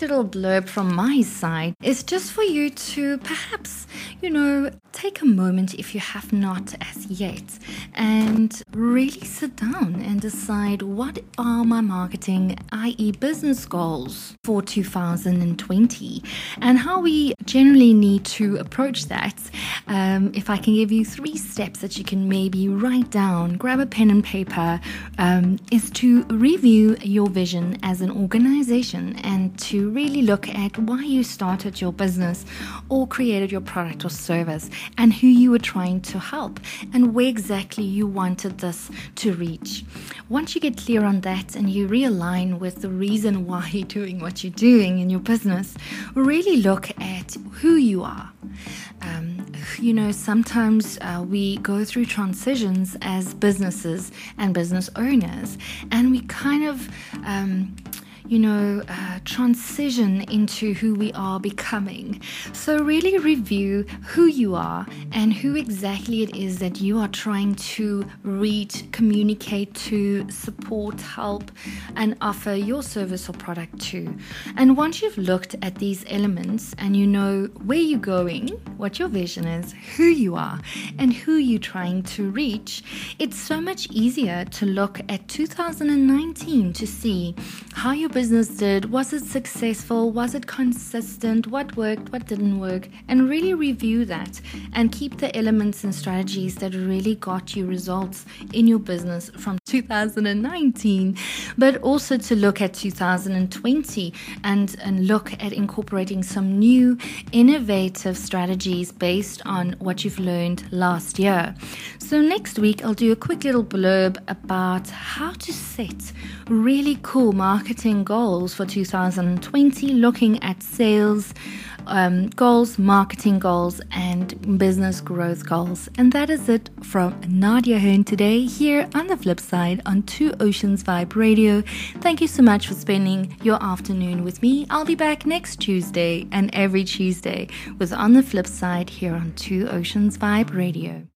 little blurb from my side is just for you to perhaps, you know, take a moment if you have not as yet and really sit down and decide what are my marketing, i.e., business goals for 2020 and how we generally need to approach that. Um, if I can give you three steps that you can maybe write down, grab a pen and paper, um, is to review your vision as an organization and to really look at why you started your business or created your product or service and who you were trying to help and where exactly you wanted this to reach. Once you get clear on that and you realign with the reason why you're doing what you're doing in your business, really look at who you are. Um, you know, sometimes uh, we go through transitions as businesses and business owners, and we kind of um, you know, uh, transition into who we are becoming. So, really review who you are and who exactly it is that you are trying to reach, communicate to, support, help, and offer your service or product to. And once you've looked at these elements and you know where you're going, what your vision is, who you are, and who you're trying to reach, it's so much easier to look at 2019 to see how your business did. Was it successful? Was it consistent? What worked? What didn't work? And really review that and keep the elements and strategies that really got you results in your business from 2019, but also to look at 2020 and, and look at incorporating some new innovative strategies based on what you've learned last year. So, next week, I'll do a quick little blurb about how to set really cool marketing goals for 2020, looking at sales um, goals, marketing goals, and business growth goals. And that is it from Nadia Hearn today here on the flip side on Two Oceans Vibe Radio. Thank you so much for spending your afternoon with me. I'll be back next Tuesday and every Tuesday with On the Flip Side here on Two Oceans Vibe Radio.